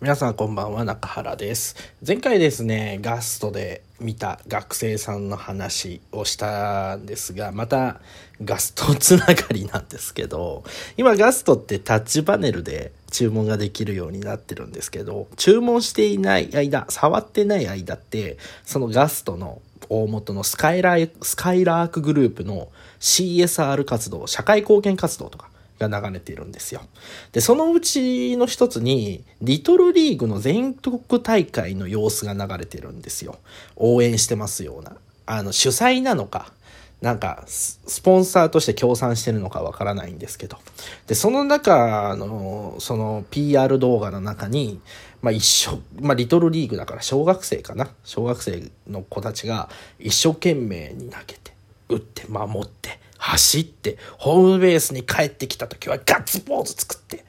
皆さんこんばんは、中原です。前回ですね、ガストで見た学生さんの話をしたんですが、またガストつながりなんですけど、今ガストってタッチパネルで注文ができるようになってるんですけど、注文していない間、触ってない間って、そのガストの大元のスカイラースカイラークグループの CSR 活動、社会貢献活動とか、が流れているんですよ。で、そのうちの一つに、リトルリーグの全国大会の様子が流れてるんですよ。応援してますような。あの、主催なのか、なんか、スポンサーとして協賛してるのかわからないんですけど。で、その中の、その PR 動画の中に、まあ一生、まあリトルリーグだから小学生かな。小学生の子たちが一生懸命に投げて、打って、守って、走って、ホームベースに帰ってきた時はガッツポーズ作って、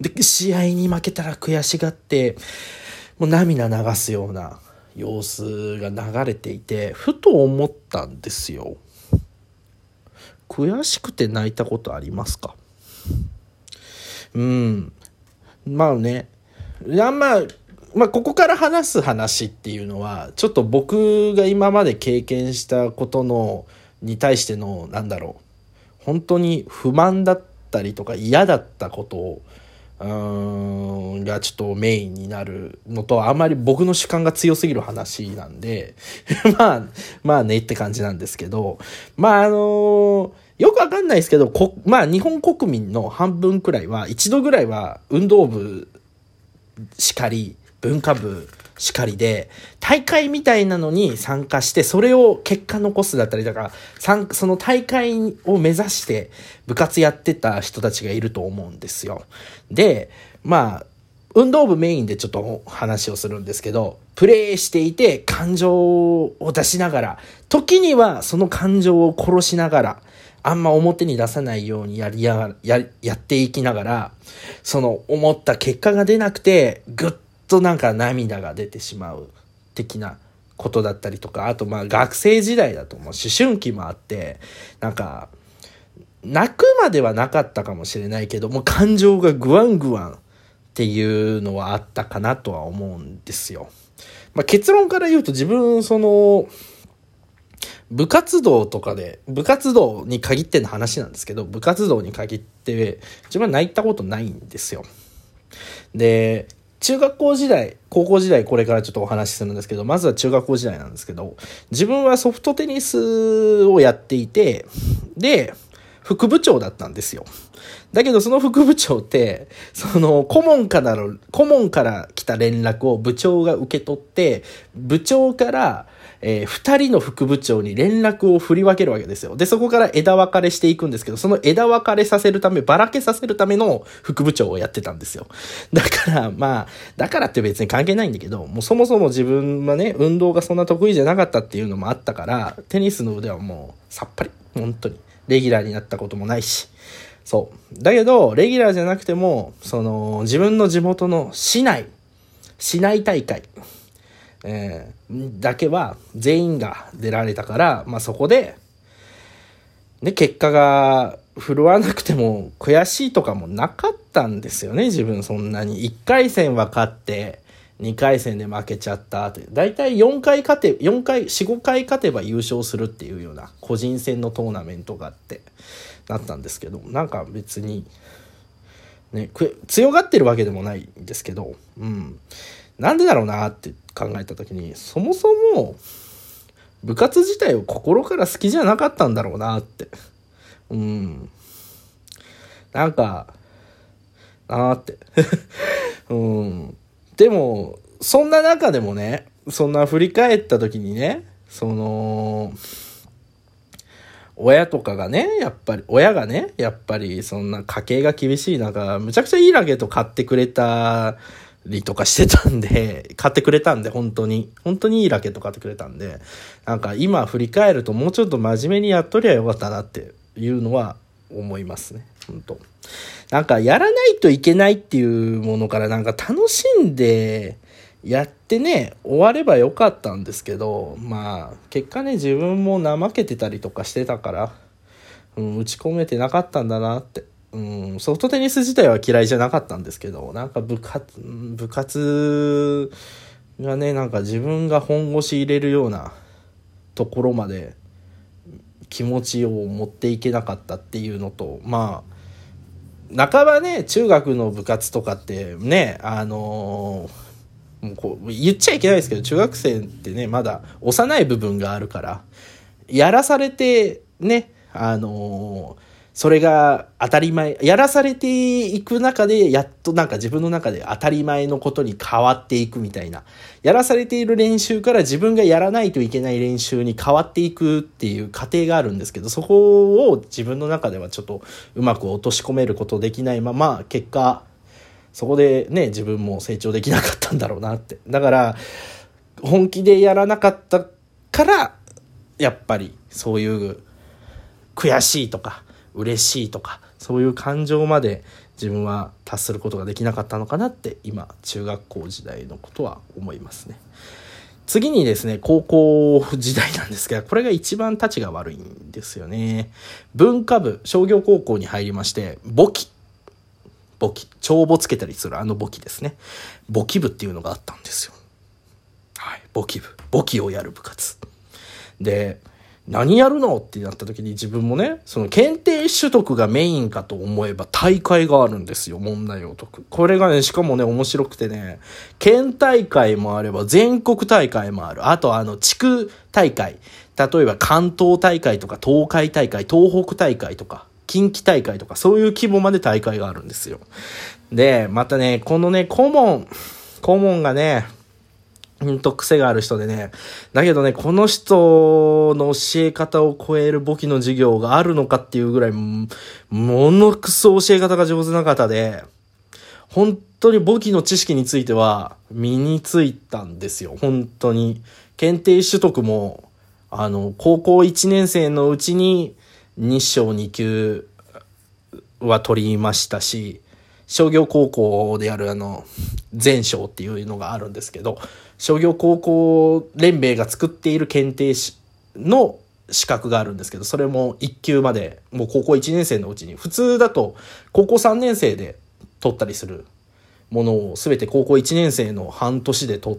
で、試合に負けたら悔しがって、もう涙流すような様子が流れていて、ふと思ったんですよ。悔しくて泣いたことありますか？うん。まあね。いや、まあ、まあ、ここから話す話っていうのは、ちょっと僕が今まで経験したことの、に対しての、なんだろう。本当に不満だったりとか嫌だったことを、うーん、がちょっとメインになるのと、あんまり僕の主観が強すぎる話なんで、まあ、まあねって感じなんですけど、まああのよくわかんないですけど、こまあ日本国民の半分くらいは、一度ぐらいは運動部しかり、文化部しかりで、大会みたいなのに参加して、それを結果残すだったり、だから、その大会を目指して部活やってた人たちがいると思うんですよ。で、まあ、運動部メインでちょっと話をするんですけど、プレイしていて感情を出しながら、時にはその感情を殺しながら、あんま表に出さないようにやりや、や、やっていきながら、その思った結果が出なくて、ぐっとなんか涙が出てしまう的なことだったりとか、あとまあ学生時代だともう思春期もあって、なんか、泣くまではなかったかもしれないけど、も感情がグワングワンっていうのはあったかなとは思うんですよ。まあ結論から言うと自分、その、部活動とかで、部活動に限っての話なんですけど、部活動に限って、自分は泣いたことないんですよ。で、中学校時代、高校時代、これからちょっとお話しするんですけど、まずは中学校時代なんですけど、自分はソフトテニスをやっていて、で、副部長だったんですよ。だけどその副部長って、その顧問からの、顧問から来た連絡を部長が受け取って、部長から、えー二人の副部長に連絡を振り分けるわけですよ。で、そこから枝分かれしていくんですけど、その枝分かれさせるため、ばらけさせるための副部長をやってたんですよ。だから、まあ、だからって別に関係ないんだけど、もうそもそも自分はね、運動がそんな得意じゃなかったっていうのもあったから、テニスの腕はもうさっぱり、本当に。レギュラーになったこともないし。そう。だけど、レギュラーじゃなくても、その、自分の地元の市内、市内大会、えーだけは全員が出られたから、まあそこで、ね、結果が振るわなくても悔しいとかもなかったんですよね、自分そんなに。1回戦は勝って、2回戦で負けちゃったって。だいたい4回勝て、4回、4、5回勝てば優勝するっていうような個人戦のトーナメントがあって、なったんですけど、なんか別に、ね、強がってるわけでもないんですけど、うん。なんでだろうなって考えた時に、そもそも、部活自体を心から好きじゃなかったんだろうなって。うん。なんか、なーって。うん。でも、そんな中でもね、そんな振り返った時にね、その、親とかがね、やっぱり、親がね、やっぱりそんな家計が厳しい中、むちゃくちゃいいラケット買ってくれたりとかしてたんで、買ってくれたんで、本当に。本当にいいラケット買ってくれたんで、なんか今振り返るともうちょっと真面目にやっとりゃよかったなっていうのは思いますね。本当なんかやらないといけないっていうものからなんか楽しんでやってね、終わればよかったんですけど、まあ、結果ね、自分も怠けてたりとかしてたから、うん、打ち込めてなかったんだなって。うん、ソフトテニス自体は嫌いじゃなかったんですけど、なんか部活、部活がね、なんか自分が本腰入れるようなところまで気持ちを持っていけなかったっていうのと、まあ、半ばね、中学の部活とかってね、あのーもうこう言っちゃいけないですけど、中学生ってね、まだ幼い部分があるから、やらされて、ね、あのーそれが当たり前、やらされていく中で、やっとなんか自分の中で当たり前のことに変わっていくみたいな。やらされている練習から自分がやらないといけない練習に変わっていくっていう過程があるんですけど、そこを自分の中ではちょっとうまく落とし込めることできないまま、結果、そこでね、自分も成長できなかったんだろうなって。だから、本気でやらなかったから、やっぱりそういう悔しいとか嬉しいとかそういう感情まで自分は達することができなかったのかなって今中学校時代のことは思いますね。次にですね、高校時代なんですが、これが一番立ちが悪いんですよね。文化部、商業高校に入りまして、簿記。簿記。帳簿つけたりするあの簿記ですね。簿記部っていうのがあったんですよ。はい。簿記部。簿記をやる部活。で、何やるの？ってなった時に自分もね、その検定取得がメインかと思えば大会があるんですよ、問題を解く。これがね、しかもね、面白くてね、県大会もあれば全国大会もある。あとあの、地区大会。例えば関東大会とか東海大会、東北大会とか、近畿大会とか、そういう規模まで大会があるんですよ。で、またね、このね、顧問、顧問がね、ほんと癖がある人でね。だけどね、この人の教え方を超える簿記の授業があるのかっていうぐらい、ものくそ教え方が上手な方で、本当に簿記の知識については身についたんですよ。本当に。検定取得も、あの、高校1年生のうちに日章2級は取りましたし、商業高校であるあの、全賞っていうのがあるんですけど、商業高校連盟が作っている検定士の資格があるんですけど、それも1級まで、もう高校1年生のうちに、普通だと高校3年生で取ったりするものを全て高校1年生の半年で取っ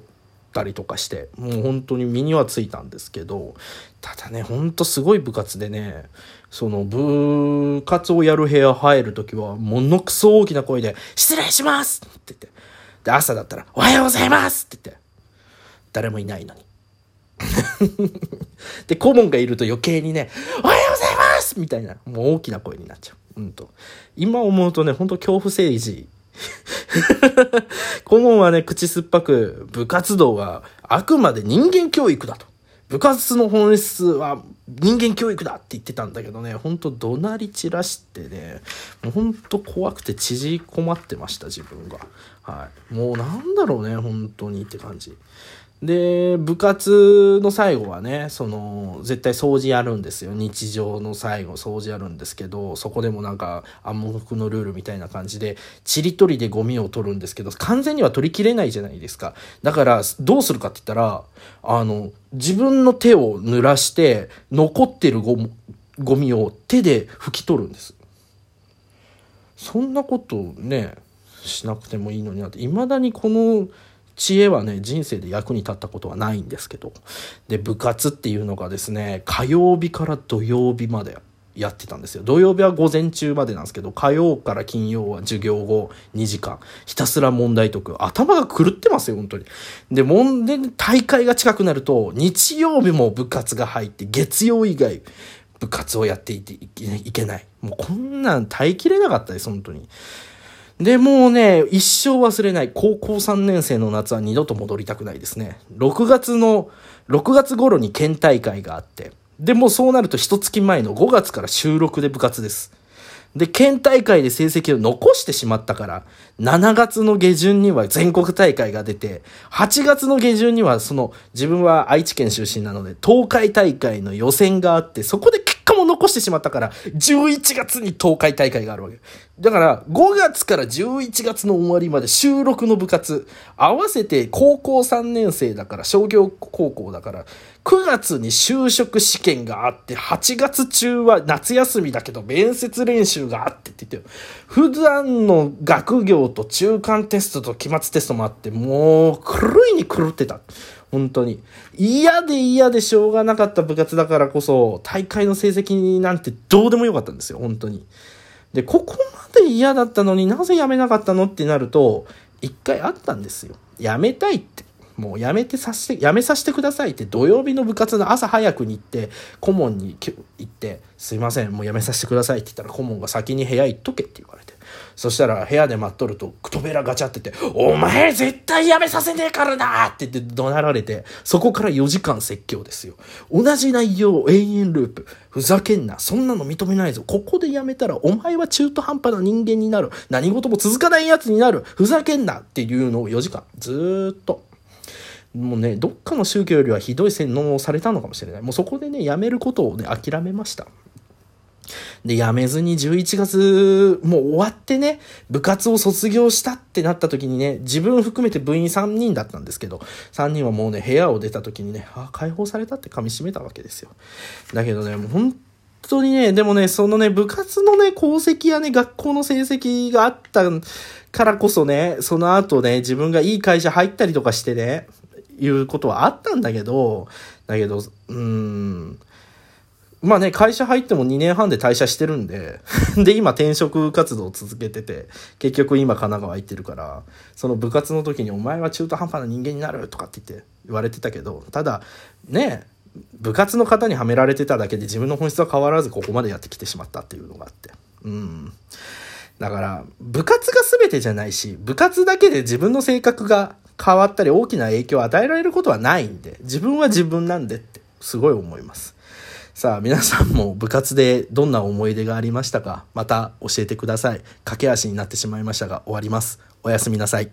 たりとかして、もう本当に身にはついたんですけど、ただね、ほんとすごい部活でね、その部活をやる部屋入るときは、ものくそ大きな声で、失礼しますって言って。で、朝だったら、おはようございますって言って。誰もいないのに。で、顧問がいると余計にね、おはようございますみたいな、もう大きな声になっちゃう。うんと。今思うとね、ほんと恐怖政治。顧問はね、口酸っぱく、部活動はあくまで人間教育だと。部活の本質は人間教育だって言ってたんだけどね、ほんと怒鳴り散らしてね、もうほんと怖くて縮こまってました、自分が。はい。もうなんだろうね、本当にって感じ。で、部活の最後はね、その、絶対掃除やるんですよ。日常の最後掃除やるんですけど、そこでもなんか暗黙のルールみたいな感じで、ちりとりでゴミを取るんですけど、完全には取りきれないじゃないですか。だから、どうするかって言ったら、あの、自分の手を濡らして、残ってるゴミを手で拭き取るんです。そんなことね、しなくてもいいのになって、未だにこの、知恵はね、人生で役に立ったことはないんですけど。で、部活っていうのがですね、火曜日から土曜日までやってたんですよ。土曜日は午前中までなんですけど、火曜から金曜は授業後2時間、ひたすら問題解く。頭が狂ってますよ、本当に。で、問題、大会が近くなると、日曜日も部活が入って、月曜以外、部活をやっていていけない。もうこんなん耐えきれなかったです、本当に。で、もうね、一生忘れない。高校3年生の夏は二度と戻りたくないですね。6月の、6月頃に県大会があって。で、もうそうなると一月前の5月から収録で部活です。で、県大会で成績を残してしまったから、7月の下旬には全国大会が出て、8月の下旬にはその、自分は愛知県出身なので、東海大会の予選があって、そこで結かも残してしまったから、11月に東海大会があるわけ。だから、5月から11月の終わりまで収録の部活、合わせて高校3年生だから、商業高校だから、9月に就職試験があって、8月中は夏休みだけど、面接練習があってって言ってよ。普段の学業と中間テストと期末テストもあって、もう、狂いに狂ってた。本当に。嫌で嫌でしょうがなかった部活だからこそ、大会の成績なんてどうでもよかったんですよ、本当に。で、ここまで嫌だったのになぜ辞めなかったのってなると、一回あったんですよ。辞めたいって。もうやめてさせて、やめさせてくださいって土曜日の部活の朝早くに行って、顧問に行って、すいません、もうやめさせてくださいって言ったら顧問が先に部屋行っとけって言われて。そしたら部屋で待っとると、扉ガチャってて、お前絶対やめさせねえからなって言って怒鳴られて、そこから4時間説教ですよ。同じ内容、延々ループ。ふざけんな。そんなの認めないぞ。ここでやめたら、お前は中途半端な人間になる。何事も続かない奴になる。ふざけんなっていうのを4時間。ずっと。もうね、どっかの宗教よりはひどい洗脳をされたのかもしれない。もうそこでね、やめることをね、諦めました。で、辞めずに11月、もう終わってね、部活を卒業したってなった時にね、自分含めて部員3人だったんですけど、3人はもうね、部屋を出た時にね、あ、解放されたって噛み締めたわけですよ。だけどね、もう本当にね、でもね、そのね、部活のね、功績やね、学校の成績があったからこそね、その後ね、自分がいい会社入ったりとかしてね、いうことはあったんだけど、だけど、うーん、まあね、会社入っても2年半で退社してるんで、で、今転職活動を続けてて、結局今神奈川行ってるから、その部活の時にお前は中途半端な人間になるとかって言って言われてたけど、ただ、ね、部活の方にはめられてただけで自分の本質は変わらずここまでやってきてしまったっていうのがあって。うん。だから、部活が全てじゃないし、部活だけで自分の性格が変わったり大きな影響を与えられることはないんで、自分は自分なんでって、すごい思います。さあ、皆さんも部活でどんな思い出がありましたか？また教えてください。駆け足になってしまいましたが終わります。おやすみなさい。